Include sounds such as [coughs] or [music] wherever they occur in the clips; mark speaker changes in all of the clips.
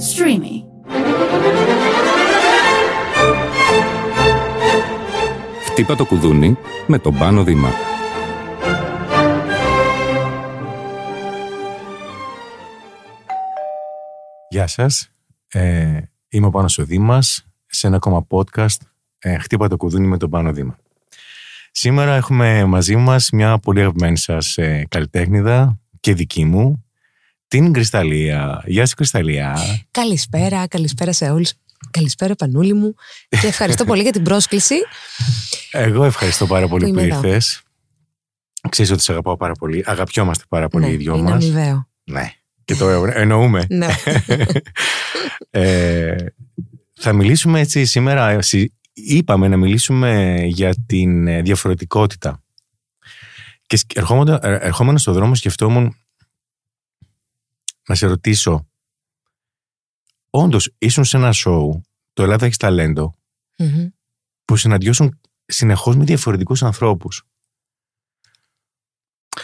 Speaker 1: Streamy.
Speaker 2: Χτύπα το κουδούνι με τον Πάνο Δήμα.
Speaker 3: Γεια σας. Ε, είμαι ο Πάνος ο Δήμας σε ένα ακόμα podcast ε, «Χτύπα το κουδούνι με τον Πάνο Δήμα». Σήμερα έχουμε μαζί μας μια πολύ αγαπημένη σας ε, καλλιτέχνηδα και δική μου, την Κρυσταλλία. Γεια σου Κρυσταλλία.
Speaker 4: Καλησπέρα, καλησπέρα σε όλους. Καλησπέρα Πανούλη μου και ευχαριστώ πολύ για την πρόσκληση.
Speaker 3: Εγώ ευχαριστώ πάρα πολύ
Speaker 4: Που
Speaker 3: που,
Speaker 4: είμαι εδώ.
Speaker 3: ήρθες. Ξέρεις ότι σε αγαπάω πάρα πολύ. Αγαπιόμαστε πάρα πολύ
Speaker 4: ναι,
Speaker 3: οι δυο
Speaker 4: είναι
Speaker 3: μας.
Speaker 4: αμοιβαίο.
Speaker 3: Ναι. Και το εννοούμε.
Speaker 4: ναι. [laughs]
Speaker 3: ε, θα μιλήσουμε έτσι σήμερα, ε, συ- είπαμε να μιλήσουμε για την ε, διαφορετικότητα. Και σκ- ερχόμενο, ε, ερχόμενος στον δρόμο σκεφτόμουν να σε ρωτήσω, όντως ήσουν σε ένα σοου, το Ελλάδα έχεις ταλέντο,
Speaker 4: Μμμ.
Speaker 3: που συναντιώσουν συνεχώς με διαφορετικούς ανθρώπους.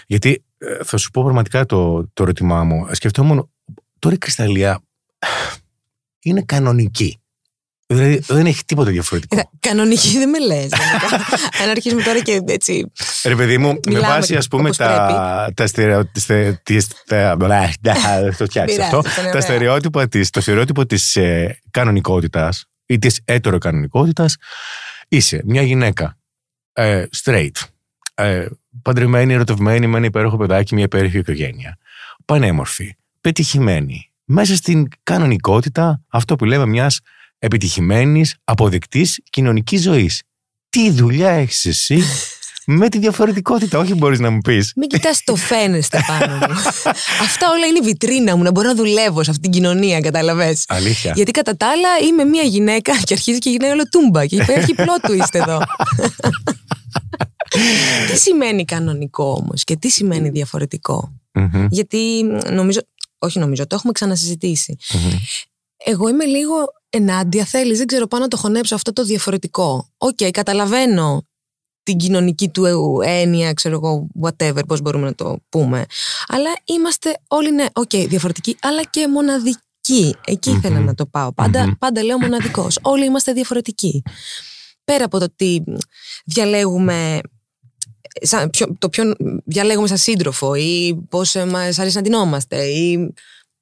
Speaker 3: Γιατί ε, θα σου πω πραγματικά το, το ερώτημά μου. Σκεφτόμουν, τώρα η Κρυσταλλία είναι κανονική. Δηλαδή δεν έχει τίποτα διαφορετικό.
Speaker 4: Κοίτα, Κανονική δεν με λες. [laughs] Αν αρχίσουμε τώρα και έτσι.
Speaker 3: Ρε παιδί μου, με
Speaker 4: Μιλάμε
Speaker 3: βάση ας πούμε
Speaker 4: όπως
Speaker 3: τα, τα, στερεο, στε- τις- τα, μπλα, ντα, [laughs] το φτιάξεις
Speaker 4: Πειράζει,
Speaker 3: αυτό,
Speaker 4: ήταν
Speaker 3: τα
Speaker 4: ωραία.
Speaker 3: στερεότυπα της, το στερεότυπο της ε, κανονικότητας ή της έτεροκανονικότητας είσαι μια γυναίκα ε, straight, ε, παντρεμένη, ερωτευμένη με ένα υπέροχο παιδάκι, μια υπέροχη οικογένεια, πανέμορφη, πετυχημένη, μέσα στην κανονικότητα αυτό που λέμε μιας επιτυχημένης, αποδεκτής κοινωνικής ζωής. Τι δουλειά έχεις εσύ [laughs] με τη διαφορετικότητα, όχι μπορείς να μου πεις.
Speaker 4: Μην κοιτάς το φαίνεστε πάνω μου. [laughs] Αυτά όλα είναι η βιτρίνα μου να μπορώ να δουλεύω σε αυτήν την κοινωνία, καταλαβες.
Speaker 3: Αλήθεια.
Speaker 4: Γιατί κατά τα άλλα είμαι μια γυναίκα και αρχίζει και γίνεται όλο τούμπα και υπάρχει plot twist εδώ. [laughs] τι σημαίνει κανονικό όμως και τι σημαίνει διαφορετικό;
Speaker 3: Μμμ,
Speaker 4: Γιατί μ, νομίζω, όχι νομίζω, το έχουμε ξανασυζητήσει.
Speaker 3: μμμ.
Speaker 4: Εγώ είμαι λίγο ενάντια, θέλεις, δεν ξέρω πάνω να το χωνέψω αυτό το διαφορετικό. Οκ, καταλαβαίνω την κοινωνική του έννοια, ξέρω εγώ, whatever, πώς μπορούμε να το πούμε. Αλλά είμαστε όλοι, ναι, οκ, διαφορετικοί, αλλά και μοναδικοί. Εκεί
Speaker 3: Μμμ.
Speaker 4: ήθελα να το πάω. Πάντα,
Speaker 3: Μμμ.
Speaker 4: πάντα λέω μοναδικός. Όλοι είμαστε διαφορετικοί. Πέρα από το ότι διαλέγουμε σαν, ποιο, το ποιον διαλέγουμε σαν σύντροφο ή πώς ε, μας αρέσει να ντυνόμαστε ή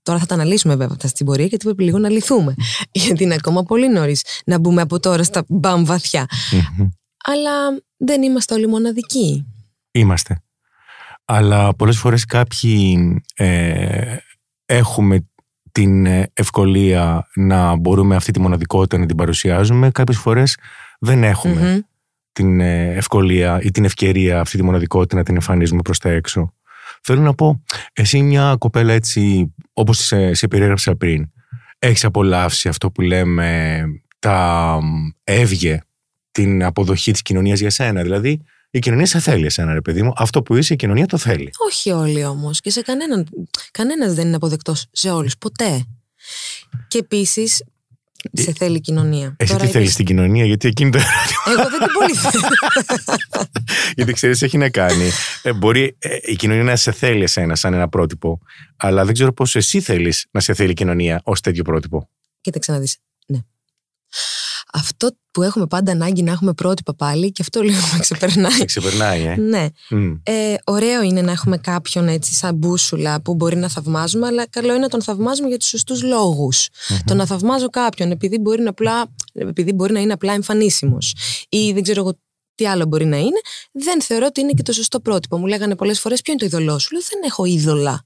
Speaker 4: Τώρα θα τα αναλύσουμε βέβαια αυτά στην πορεία γιατί πρέπει λίγο να λυθούμε. [laughs] Γιατί είναι ακόμα πολύ νωρίς να μπούμε από τώρα στα μπαμ βαθιά.
Speaker 3: Μμμ.
Speaker 4: Αλλά δεν είμαστε όλοι μοναδικοί.
Speaker 3: Είμαστε. Αλλά πολλές φορές κάποιοι ε, έχουμε την ε, ευκολία να μπορούμε αυτή τη μοναδικότητα να την παρουσιάζουμε. Κάποιες φορές δεν έχουμε
Speaker 4: Μμμ.
Speaker 3: την ε, ευκολία ή την ευκαιρία αυτή τη μοναδικότητα να την εμφανίζουμε προς τα έξω. Θέλω να πω, εσύ μια κοπέλα έτσι όπως σε, σε περιέγραψα πριν, έχεις απολαύσει αυτό που λέμε τα μ, έβγε, την αποδοχή της κοινωνίας για σένα; Δηλαδή η κοινωνία σε θέλει εσένα ρε παιδί μου, αυτό που είσαι η κοινωνία το θέλει.
Speaker 4: Όχι όλοι όμως. Και σε κανέναν. Κανένας δεν είναι αποδεκτός σε όλους. Ποτέ. Και επίσης. Σε θέλει η κοινωνία.
Speaker 3: Ε, Εσύ
Speaker 4: Τώρα
Speaker 3: τι θέλεις
Speaker 4: είπες,
Speaker 3: στην κοινωνία, γιατί εκείνη το
Speaker 4: Εγώ δεν την πολύ θέλω. [laughs]
Speaker 3: Γιατί ξέρεις, έχει να κάνει. Ε, μπορεί ε, η κοινωνία να σε θέλει εσένα σαν ένα πρότυπο, αλλά δεν ξέρω πώς εσύ θέλεις να σε θέλει η κοινωνία ως τέτοιο πρότυπο.
Speaker 4: Κοίταξε να δεις. Ναι. Αυτό που έχουμε πάντα ανάγκη να έχουμε πρότυπα πάλι και αυτό λίγο με ξεπερνάει.
Speaker 3: Σε ξεπερνάει, ε.
Speaker 4: ναι.
Speaker 3: Μμ.
Speaker 4: Ε, ωραίο είναι να έχουμε κάποιον έτσι σαν μπούσουλα που μπορεί να θαυμάζουμε, αλλά καλό είναι να τον θαυμάζουμε για τους σωστούς λόγους. Το να θαυμάζω κάποιον επειδή μπορεί να, απλά, επειδή μπορεί να είναι απλά εμφανίσιμος ή δεν ξέρω εγώ τι άλλο μπορεί να είναι, δεν θεωρώ ότι είναι και το σωστό πρότυπο. Μου λέγανε πολλές φορές ποιο είναι το είδωλό σου; Λέω δεν έχω είδωλα.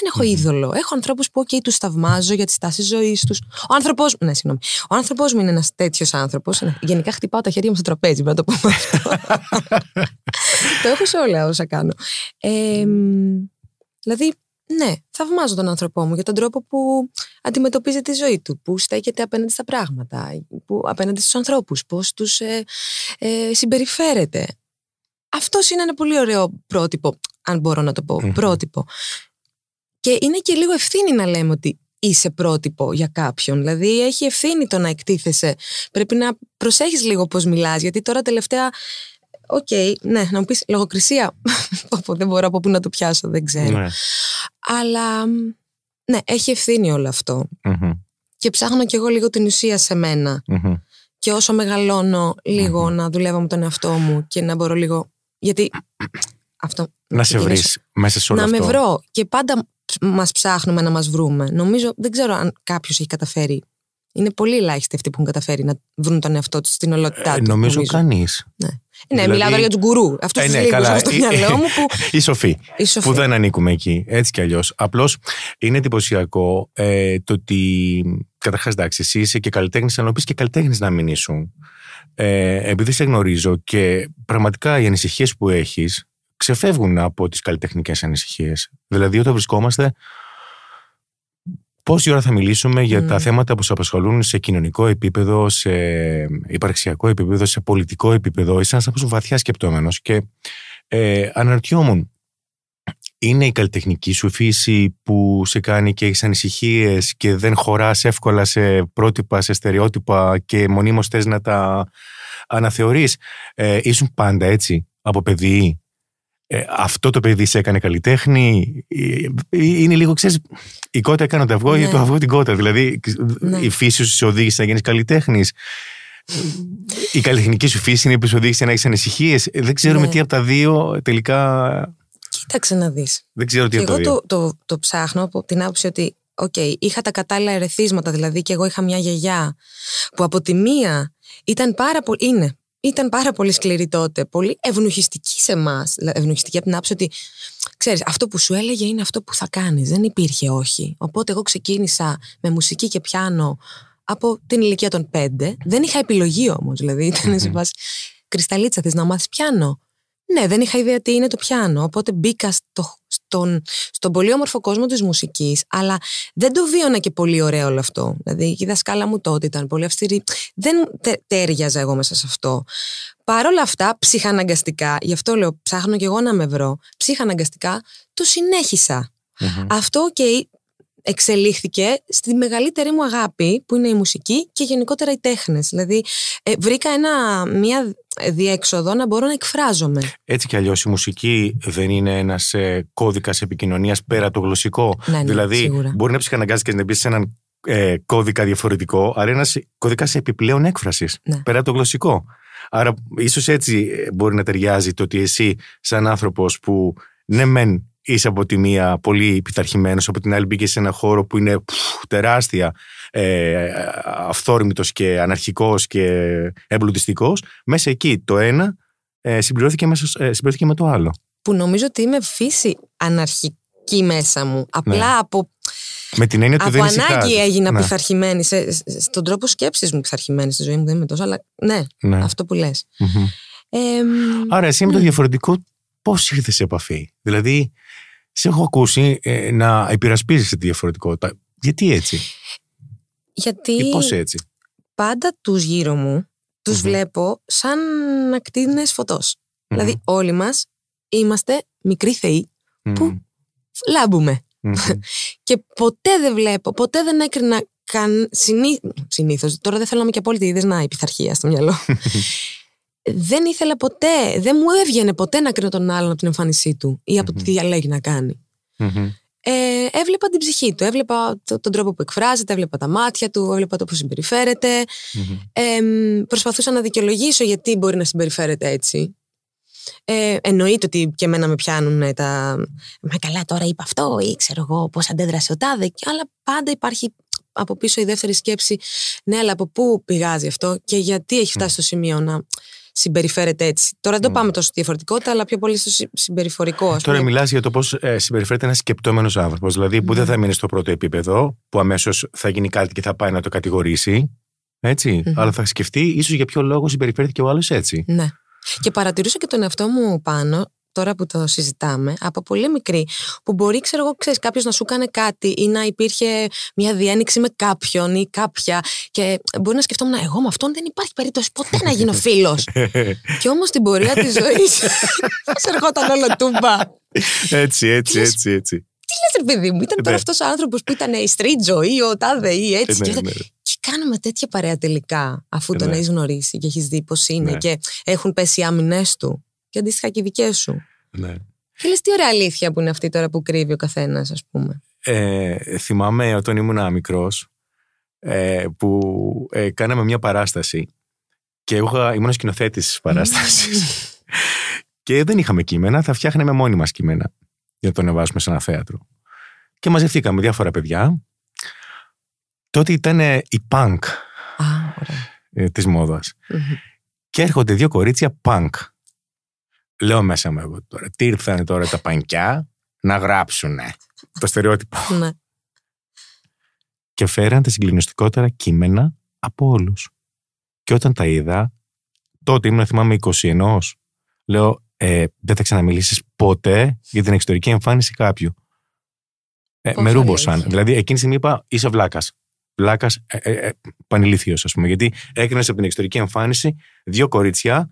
Speaker 4: Δεν έχω είδωλο. Έχω ανθρώπους που, OK, τους θαυμάζω για τη στάση ζωής τους. Ο άνθρωπος. Ναι, συγγνώμη. Ο άνθρωπος μου είναι ένας τέτοιος άνθρωπος. Γενικά χτυπάω τα χέρια μου στο τραπέζι, πρέπει να το πούμε αυτό. [laughs] το έχω σε όλα όσα κάνω. Ε, μ, δηλαδή, ναι, θαυμάζω τον άνθρωπό μου για τον τρόπο που αντιμετωπίζει τη ζωή του, που στέκεται απέναντι στα πράγματα, που απέναντι στους ανθρώπους, πώς τους ε, ε, συμπεριφέρεται. Αυτός είναι ένα πολύ ωραίο πρότυπο, αν μπορώ να το πω,
Speaker 3: Μμμ.
Speaker 4: πρότυπο. Και είναι και λίγο ευθύνη να λέμε ότι είσαι πρότυπο για κάποιον. Δηλαδή έχει ευθύνη το να εκτίθεσαι. Πρέπει να προσέχεις λίγο πώς μιλάς, γιατί τώρα τελευταία Οκ, ναι, να μου πεις λογοκρισία. [laughs] Πω, δεν μπορώ από πού να το πιάσω, δεν ξέρω.
Speaker 3: Ναι.
Speaker 4: Αλλά ναι, έχει ευθύνη όλο αυτό.
Speaker 3: Μμμ.
Speaker 4: και ψάχνω κι εγώ λίγο την ουσία σε μένα.
Speaker 3: Μμμ.
Speaker 4: Και όσο μεγαλώνω λίγο να δουλεύω με τον εαυτό μου και να μπορώ λίγο. Γιατί. Αυτό.
Speaker 3: Να σε βρεις μέσα σε όλο
Speaker 4: Να
Speaker 3: αυτό.
Speaker 4: με βρω. Και πάντα μας ψάχνουμε να μας βρούμε. Νομίζω, δεν ξέρω αν κάποιος έχει καταφέρει. Είναι πολύ ελάχιστοι αυτοί που έχουν καταφέρει να βρουν τον εαυτό τους στην ολότητά
Speaker 3: Ε,
Speaker 4: τους.
Speaker 3: νομίζω κανείς.
Speaker 4: Ναι,
Speaker 3: Δηλαδή-
Speaker 4: μιλάω τώρα για τους γκουρού. Αυτούς
Speaker 3: Ε,
Speaker 4: τους
Speaker 3: ναι,
Speaker 4: λίγους
Speaker 3: καλά.
Speaker 4: στο
Speaker 3: Ε,
Speaker 4: μυαλό μου που. [laughs]
Speaker 3: Η Σοφή.
Speaker 4: Η Σοφή.
Speaker 3: που δεν ανήκουμε εκεί, έτσι κι αλλιώς. Απλώς είναι εντυπωσιακό ε, το ότι. Καταρχάς, εντάξει, εσύ είσαι και καλλιτέχνης, αλλά πει και καλλιτέχνης να μην ήσουν. Ε, επειδή σε γνωρίζω και πραγματικά οι ανησυχίες που έχεις ξεφεύγουν από τις καλλιτεχνικές ανησυχίες. Δηλαδή, όταν βρισκόμαστε, πόση ώρα θα μιλήσουμε για
Speaker 4: Μμ.
Speaker 3: τα θέματα που σε απασχολούν σε κοινωνικό επίπεδο, σε υπαρξιακό επίπεδο, σε πολιτικό επίπεδο. Είσαι ένας άνθρωπος βαθιά σκεπτόμενος και ε, αναρωτιόμουν, είναι η καλλιτεχνική σου φύση που σε κάνει και έχεις ανησυχίες και δεν χωράς εύκολα σε πρότυπα, σε στερεότυπα και μονίμως θες να τα αναθεωρείς. Ε, ήσουν πάντα έτσι από παιδί. Ε, αυτό το παιδί σε έκανε καλλιτέχνη. Ε, είναι λίγο, ξέρεις, η κότα έκανε το αυγό ή
Speaker 4: Ναι.
Speaker 3: το αυγό την κότα. Δηλαδή,
Speaker 4: Ναι.
Speaker 3: η φύση σου σε οδήγησε να γίνεις καλλιτέχνης. Η καλλιτεχνική σου φύση είναι που σε οδήγησε να έχεις ανησυχίες. Δεν ξέρουμε
Speaker 4: Ναι.
Speaker 3: τι από τα δύο τελικά.
Speaker 4: Κοίταξε να δεις.
Speaker 3: Δεν ξέρω τι
Speaker 4: Και
Speaker 3: από τα
Speaker 4: εγώ
Speaker 3: δύο.
Speaker 4: το, το, το ψάχνω από την άποψη ότι οκ, είχα τα κατάλληλα ερεθίσματα. Δηλαδή και εγώ είχα μια γιαγιά που από τη μία ήταν πάρα πολύ. Είναι. Ήταν πάρα πολύ σκληρή τότε. Πολύ ευνουχιστική σε εμάς. Ευνουχιστική από την άποψη ότι ξέρεις, αυτό που σου έλεγε είναι αυτό που θα κάνεις. Δεν υπήρχε όχι. Οπότε εγώ ξεκίνησα με μουσική και πιάνο από την ηλικία των πέντε. Δεν είχα επιλογή όμως. Δηλαδή ήταν σε
Speaker 3: Μμμ.
Speaker 4: βάση κρυσταλλίτσα θες να μάθεις πιάνο; Ναι, δεν είχα ιδέα τι είναι το πιάνο. Οπότε μπήκα στο, στον, στον πολύ όμορφο κόσμο της μουσικής, αλλά δεν το βίωνα και πολύ ωραίο όλο αυτό. Δηλαδή η δασκάλα μου τότε ήταν πολύ αυστηρή. Δεν τε, τέριαζα εγώ μέσα σε αυτό. Παρ' όλα αυτά, ψυχαναγκαστικά, γι' αυτό λέω ψάχνω και εγώ να με βρω, ψυχαναγκαστικά το συνέχισα.
Speaker 3: Μμμ.
Speaker 4: Αυτό και εξελίχθηκε στη μεγαλύτερη μου αγάπη που είναι η μουσική και γενικότερα οι τέχνες. Δηλαδή ε, βρήκα ένα, μια διέξοδο να μπορώ να εκφράζομαι.
Speaker 3: Έτσι κι αλλιώς η μουσική δεν είναι ένας ε, κώδικας επικοινωνίας πέρα από το γλωσσικό.
Speaker 4: Ναι, ναι,
Speaker 3: δηλαδή,
Speaker 4: σίγουρα.
Speaker 3: μπορεί να ψυχαναγκάζεις και να μπει σε έναν ε, κώδικα διαφορετικό, αλλά ένας κώδικας επιπλέον έκφρασης
Speaker 4: Ναι.
Speaker 3: πέρα από το γλωσσικό. Άρα, ίσως έτσι ε, μπορεί να ταιριάζει το ότι εσύ, σαν άνθρωπος που ναι, μεν είσαι από τη μία πολύ πειθαρχημένο, από την άλλη μπήκε σε ένα χώρο που είναι πφ, τεράστια, ε, αυθόρμητος και αναρχικός και εμπλουτιστικός, μέσα εκεί το ένα ε, συμπληρώθηκε, μέσα, ε, συμπληρώθηκε με το άλλο.
Speaker 4: Που νομίζω ότι είμαι φύση αναρχική μέσα μου. Απλά από,
Speaker 3: Με την έννοια ότι
Speaker 4: από
Speaker 3: δεν
Speaker 4: ανάγκη
Speaker 3: ησυχάζεις.
Speaker 4: έγινα
Speaker 3: ναι,
Speaker 4: πειθαρχημένη. Σε, σε- στον τρόπο σκέψης μου πειθαρχημένη στη ζωή μου. Δεν είμαι τόσο, αλλά ναι,
Speaker 3: ναι.
Speaker 4: αυτό που λες.
Speaker 3: Μμμ. Άρα εσύ με το διαφορετικό πώς ήρθες σε επαφή; Δηλαδή, σε έχω ακούσει ε, να επειρασπίζεσαι τη διαφορετικότητα. Γιατί έτσι;
Speaker 4: Γιατί
Speaker 3: ή πώς έτσι;
Speaker 4: πάντα τους γύρω μου τους
Speaker 3: Μμμ.
Speaker 4: βλέπω σαν ακτίνες φωτός.
Speaker 3: Μμμ.
Speaker 4: Δηλαδή όλοι μας είμαστε μικροί θεοί
Speaker 3: Μμμ.
Speaker 4: που λάμπουμε.
Speaker 3: Μμμ. [laughs]
Speaker 4: Και ποτέ δεν βλέπω, ποτέ δεν έκρινα καν συνή... συνήθως. Τώρα δεν θέλω να είμαι και απόλυτη, είδες να η πειθαρχία στο μυαλό. [laughs] δεν ήθελα ποτέ, δεν μου έβγαινε ποτέ να κρίνω τον άλλον από την εμφάνισή του ή από το
Speaker 3: Μμμ.
Speaker 4: τι διαλέγει να κάνει.
Speaker 3: Μμμ.
Speaker 4: Ε, έβλεπα την ψυχή του, έβλεπα το- τον τρόπο που εκφράζεται, έβλεπα τα μάτια του, έβλεπα το πώς συμπεριφέρεται.
Speaker 3: Μμμ.
Speaker 4: Ε, μ, προσπαθούσα να δικαιολογήσω γιατί μπορεί να συμπεριφέρεται έτσι. Ε, εννοείται ότι και εμένα με πιάνουν τα. Μα καλά, τώρα είπα αυτό, ή ξέρω εγώ πώς αντέδρασε ο τάδε. και- Αλλά πάντα υπάρχει από πίσω η δεύτερη σκέψη. Ναι, αλλά από πού πηγάζει αυτό και γιατί έχει φτάσει στο σημείο να συμπεριφέρεται έτσι. Τώρα δεν το
Speaker 3: Μμ.
Speaker 4: πάμε τόσο στη διαφορετικότητα, αλλά πιο πολύ στο συ- συμπεριφορικό. ας
Speaker 3: Τώρα
Speaker 4: πούμε.
Speaker 3: μιλάς για το πώς ε, συμπεριφέρεται ένας σκεπτόμενος άνθρωπος. Δηλαδή που δεν
Speaker 4: Ναι.
Speaker 3: θα μείνει στο πρώτο επίπεδο, που αμέσως θα γίνει κάτι και θα πάει να το κατηγορήσει. Έτσι.
Speaker 4: Μμμ.
Speaker 3: Αλλά θα σκεφτεί ίσως για ποιο λόγο συμπεριφέρθηκε ο άλλος έτσι.
Speaker 4: Ναι. Και παρατηρούσα και τον εαυτό μου πάνω, τώρα που το συζητάμε, από πολύ μικρή, που μπορεί, ξέρω εγώ, ξέρεις, κάποιος να σου κάνει κάτι ή να υπήρχε μια διένυξη με κάποιον ή κάποια και μπορεί να σκεφτόμουν, εγώ με αυτόν δεν υπάρχει περίπτωση ποτέ να γίνω φίλος. [laughs] και όμως στην πορεία της ζωής [laughs] μας ερχόταν όλο τούμπα.
Speaker 3: έτσι, έτσι,
Speaker 4: Λες-
Speaker 3: έτσι, έτσι.
Speaker 4: Τι λες ρε παιδί μου, ήταν τώρα
Speaker 3: Ναι.
Speaker 4: αυτός ο άνθρωπος που ήταν η street ζωή, ο τάδε ή
Speaker 3: Ε,
Speaker 4: έτσι.
Speaker 3: ναι,
Speaker 4: και
Speaker 3: ναι.
Speaker 4: και κάνουμε τέτοια παρέα τελικά, αφού
Speaker 3: Ε,
Speaker 4: τον
Speaker 3: ναι.
Speaker 4: έχεις γνωρίσει και έχεις δει πώς είναι
Speaker 3: Ναι.
Speaker 4: και έχουν πέσει οι άμυνές του. Και αντίστοιχα και οι δικές σου.
Speaker 3: ναι.
Speaker 4: Και λες, τι ωραία αλήθεια που είναι αυτή τώρα που κρύβει ο καθένας, ας πούμε.
Speaker 3: Ε, θυμάμαι όταν ήμουν μικρός ε, που ε, κάναμε μια παράσταση και εγώ είχα- ήμουν σκηνοθέτης της παράστασης. [laughs] και δεν είχαμε κείμενα, θα φτιάχναμε μόνοι μας κείμενα για να το ανεβάσουμε σε ένα θέατρο. Και μαζευτήκαμε διάφορα παιδιά. Τότε ήταν ε, η punk
Speaker 4: Α, ωραία.
Speaker 3: ε, της μόδας.
Speaker 4: Μμμ.
Speaker 3: Και έρχονται δύο κορίτσια punk. Λέω μέσα μου εγώ τώρα, τι ήρθανε τώρα τα πανκιά να γράψουνε. το στερεότυπο;
Speaker 4: Ναι.
Speaker 3: και φέραν τα συγκλινιστικότερα κείμενα από όλους. Και όταν τα είδα, τότε ήμουν, θυμάμαι, 21. Λέω, ε, δεν θα ξαναμιλήσεις ποτέ για την εξωτερική εμφάνιση κάποιου. Ε,
Speaker 4: Πόσο
Speaker 3: με ρούμποσαν.
Speaker 4: αλήθεια.
Speaker 3: Δηλαδή, εκείνη τη στιγμή είπα, είσαι βλάκας. Βλάκας, ε, ε, ε, πανηλήθιος, ας πούμε. Γιατί έκρινες από την εξωτερική εμφάνιση δύο κορίτσια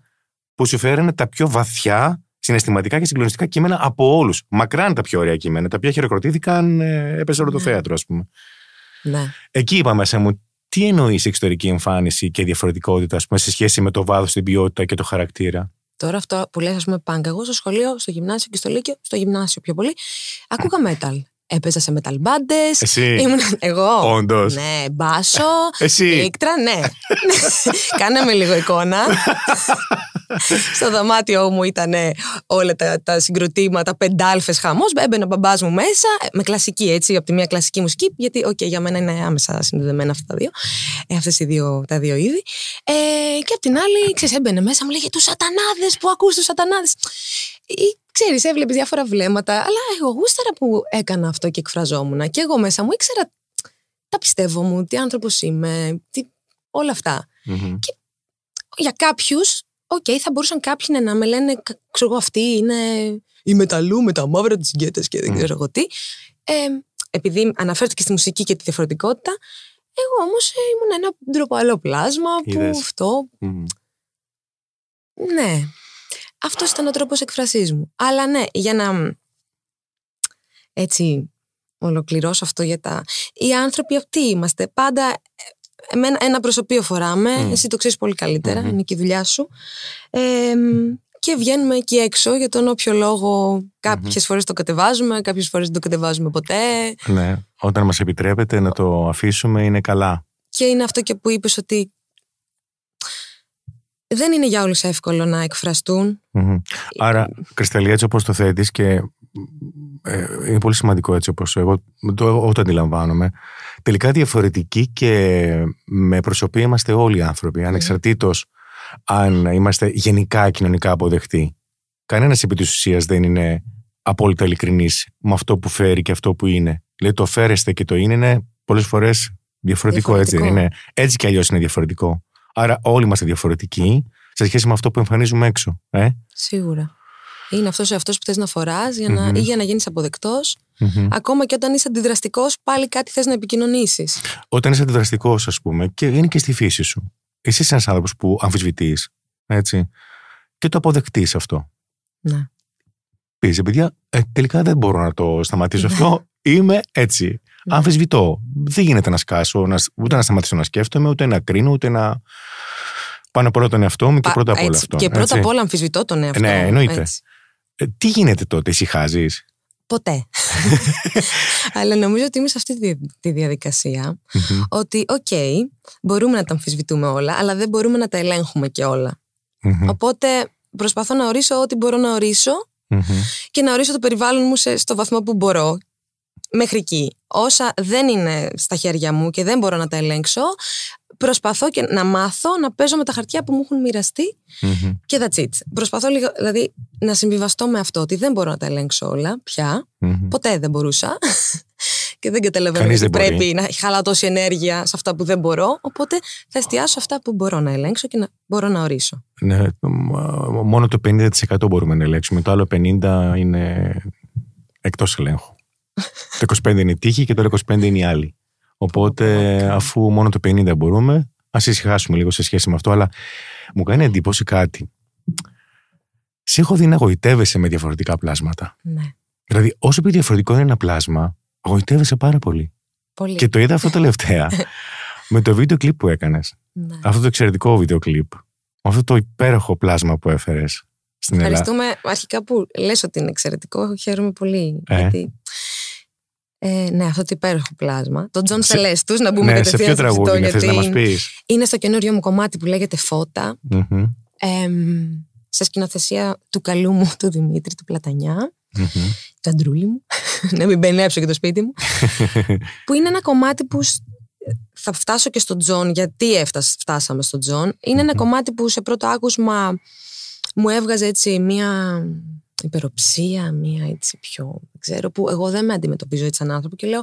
Speaker 3: που σου φέρανε τα πιο βαθιά συναισθηματικά και συγκλονιστικά κείμενα από όλους. Μακράν τα πιο ωραία κείμενα, τα οποία χειροκροτήθηκαν, ε, έπεσε όλο το
Speaker 4: Ναι.
Speaker 3: θέατρο, ας πούμε.
Speaker 4: ναι.
Speaker 3: Εκεί είπα μέσα μου, τι εννοείς εξωτερική εμφάνιση και διαφορετικότητα, ας πούμε, σε σχέση με το βάθος, την ποιότητα και το χαρακτήρα;
Speaker 4: Τώρα αυτό που λες, ας πούμε, punk. Εγώ στο σχολείο, στο γυμνάσιο και στο λύκειο, στο γυμνάσιο πιο πολύ, ακούγα metal. Έπαιζα σε metal bands.
Speaker 3: Εσύ.
Speaker 4: Ήμουν εγώ.
Speaker 3: Όντως.
Speaker 4: Ναι, μπάσο,
Speaker 3: Εσύ.
Speaker 4: Ηλίκτρα, ναι. [laughs] Κάναμε λίγο εικόνα. [laughs] [laughs] Στο δωμάτιό μου ήταν όλα τα, τα συγκροτήματα, πεντάλφες χαμός. Έμπαινε ο μπαμπάς μου μέσα, ε, με κλασική έτσι, από τη μία κλασική μουσική, γιατί οκ, για μένα είναι άμεσα συνδεδεμένα αυτά τα δύο. Ε, αυτές οι δύο, τα δύο είδη. Ε, και απ' την άλλη, ξέρεις, έμπαινε μέσα, μου 'λεγε τους σατανάδες που ακούς τους σατανάδες. Ξέρεις, έβλεπες διάφορα βλέμματα, αλλά εγώ γούσταρα που έκανα αυτό και εκφραζόμουν. Και εγώ μέσα μου ήξερα τα πιστεύω μου, τι άνθρωπος είμαι, τι, όλα αυτά
Speaker 3: Μμμ.
Speaker 4: για κάποιους, οκ, θα μπορούσαν κάποιοι να- να με λένε, κα- ξέρω εγώ, αυτή είναι η μεταλλού με τα μαύρα τη γκέτε και δεν
Speaker 3: Μμ.
Speaker 4: ξέρω εγώ τι. Ε, επειδή αναφέρθηκε στη μουσική και τη διαφορετικότητα, εγώ όμως ήμουν ένα ντροπαλό πλάσμα που
Speaker 3: Είδες.
Speaker 4: αυτό.
Speaker 3: Μμμ.
Speaker 4: Ναι. Αυτός ήταν ο τρόπος έκφρασής μου. Αλλά ναι, για να. Έτσι, ολοκληρώσω αυτό για τα. Οι άνθρωποι αυτοί είμαστε. Πάντα. Ε, Εμένα, ένα προσωπείο φοράμε.
Speaker 3: Μμ.
Speaker 4: Εσύ το ξέρεις πολύ καλύτερα.
Speaker 3: Μμμ.
Speaker 4: Είναι και η δουλειά σου. Ε, και βγαίνουμε εκεί έξω για τον όποιο λόγο. Κάποιες φορές το κατεβάζουμε, κάποιες φορές δεν το κατεβάζουμε ποτέ.
Speaker 3: Ναι, όταν μας επιτρέπετε να το αφήσουμε είναι καλά.
Speaker 4: Και είναι αυτό και που είπες ότι δεν είναι για όλους εύκολο να εκφραστούν.
Speaker 3: Μμμ. Άρα, Κρυσταλλή, έτσι όπως το θέτεις και ε, είναι πολύ σημαντικό έτσι όπως εγώ το, εγώ το αντιλαμβάνομαι. Τελικά διαφορετικοί και με προσωπία είμαστε όλοι οι άνθρωποι, ανεξαρτήτως αν είμαστε γενικά κοινωνικά αποδεκτοί. Κανένας επί της ουσίας δεν είναι απόλυτα ειλικρινής με αυτό που φέρει και αυτό που είναι. Δηλαδή το φέρεστε και το είναι είναι πολλές φορές διαφορετικό, έτσι δεν
Speaker 4: Διαφορετικό.
Speaker 3: είναι. Έτσι κι αλλιώς είναι διαφορετικό. Άρα όλοι είμαστε διαφορετικοί σε σχέση με αυτό που εμφανίζουμε έξω. Ε;
Speaker 4: Σίγουρα. Είναι αυτός ο αυτός που θες να φοράς για να,
Speaker 3: Μμμ.
Speaker 4: ή για να γίνεις αποδεκτός.
Speaker 3: Μμμ.
Speaker 4: Ακόμα και όταν είσαι αντιδραστικός πάλι κάτι θες να επικοινωνήσεις.
Speaker 3: Όταν είσαι αντιδραστικός, ας πούμε, και είναι και στη φύση σου. Εσύ είσαι ένας άνθρωπος που αμφισβητείς, έτσι. Και το αποδεκτείς αυτό.
Speaker 4: Ναι.
Speaker 3: Πεις, παιδιά, ε, τελικά δεν μπορώ να το σταματήσω
Speaker 4: Ναι.
Speaker 3: αυτό. Είμαι έτσι.
Speaker 4: Ναι.
Speaker 3: Αμφισβητώ. Δεν γίνεται να σκάσω, να, ούτε να σταματήσω να σκέφτομαι, ούτε να κρίνω, ούτε να. Πάνω πρώτα τον εαυτό μου και
Speaker 4: Πα-
Speaker 3: πρώτα απ' όλα
Speaker 4: έτσι.
Speaker 3: αυτό.
Speaker 4: Και πρώτα
Speaker 3: έτσι.
Speaker 4: απ' όλα αμφισβητώ τον εαυτό
Speaker 3: Ναι,
Speaker 4: μου,
Speaker 3: εννοείται.
Speaker 4: έτσι.
Speaker 3: Ε, τι γίνεται τότε, ησυχάζει.
Speaker 4: Ποτέ. [laughs] Αλλά νομίζω ότι είμαι σε αυτή τη, τη διαδικασία ότι, οκ, μπορούμε να τα αμφισβητούμε όλα, αλλά δεν μπορούμε να τα ελέγχουμε και όλα. Οπότε προσπαθώ να ορίσω ό,τι μπορώ να ορίσω και να ορίσω το περιβάλλον μου σε, στο βαθμό που μπορώ. Μέχρι εκεί. Όσα δεν είναι στα χέρια μου και δεν μπορώ να τα ελέγξω, προσπαθώ και να μάθω να παίζω με τα χαρτιά που μου έχουν μοιραστεί και that's it. Προσπαθώ λίγο, δηλαδή, να συμβιβαστώ με αυτό ότι δεν μπορώ να τα ελέγξω όλα πια. Ποτέ δεν μπορούσα. [laughs] και δεν καταλαβαίνω
Speaker 3: Κανείς
Speaker 4: ότι
Speaker 3: δεν μπορεί.
Speaker 4: πρέπει να χαλάω τόση ενέργεια σε αυτά που δεν μπορώ. Οπότε θα εστιάσω αυτά που μπορώ να ελέγξω και να μπορώ να ορίσω.
Speaker 3: Ναι, μ- μόνο το 50% μπορούμε να ελέγξουμε. Το άλλο 50% είναι εκτός ελέγχου. [laughs] το 25% είναι η τύχη και το άλλο 25% είναι οι άλλοι. Οπότε,
Speaker 4: Οκ.
Speaker 3: αφού μόνο το 50% μπορούμε, ας ησυχάσουμε λίγο σε σχέση με αυτό. Αλλά μου κάνει εντύπωση κάτι. Σε έχω δει να γοητεύεσαι με διαφορετικά πλάσματα.
Speaker 4: Ναι.
Speaker 3: Δηλαδή, όσο πιο διαφορετικό είναι ένα πλάσμα, γοητεύεσαι πάρα πολύ.
Speaker 4: Πολύ.
Speaker 3: Και το είδα αυτό τελευταία. [laughs] με το video clip που έκανες.
Speaker 4: Ναι.
Speaker 3: Αυτό το εξαιρετικό video clip. Αυτό το υπέροχο πλάσμα που έφερες στην Ελλάδα.
Speaker 4: Ευχαριστούμε αρχικά που λες ότι είναι εξαιρετικό. Χαίρομαι πολύ.
Speaker 3: Ε.
Speaker 4: Γιατί Ε, ναι, αυτό το υπέροχο πλάσμα. Τον Τζον Σελέστους, να μπούμε
Speaker 3: Ναι, σε
Speaker 4: κατευθείαν
Speaker 3: ποιο
Speaker 4: σε αυτό,
Speaker 3: τραγούδι είναι, θες να
Speaker 4: γιατί
Speaker 3: μας πεις;
Speaker 4: είναι στο καινούριο μου κομμάτι που λέγεται Φώτα.
Speaker 3: Μμμ,
Speaker 4: εμ, σε σκηνοθεσία του καλού μου του Δημήτρη του Πλατανιά,
Speaker 3: μμμ.
Speaker 4: του αντρούλη μου, [laughs] να μην παινέψω και το σπίτι μου, [laughs] που είναι ένα κομμάτι που σ- θα φτάσω και στον Τζον, γιατί έφτασ, φτάσαμε στον Τζον. Είναι ένα
Speaker 3: Μμμ.
Speaker 4: κομμάτι που σε πρώτο άκουσμα μου έβγαζε έτσι μία υπεροψία, μία έτσι πιο, δεν ξέρω, που εγώ δεν με αντιμετωπίζω έτσι σαν άνθρωπο και λέω,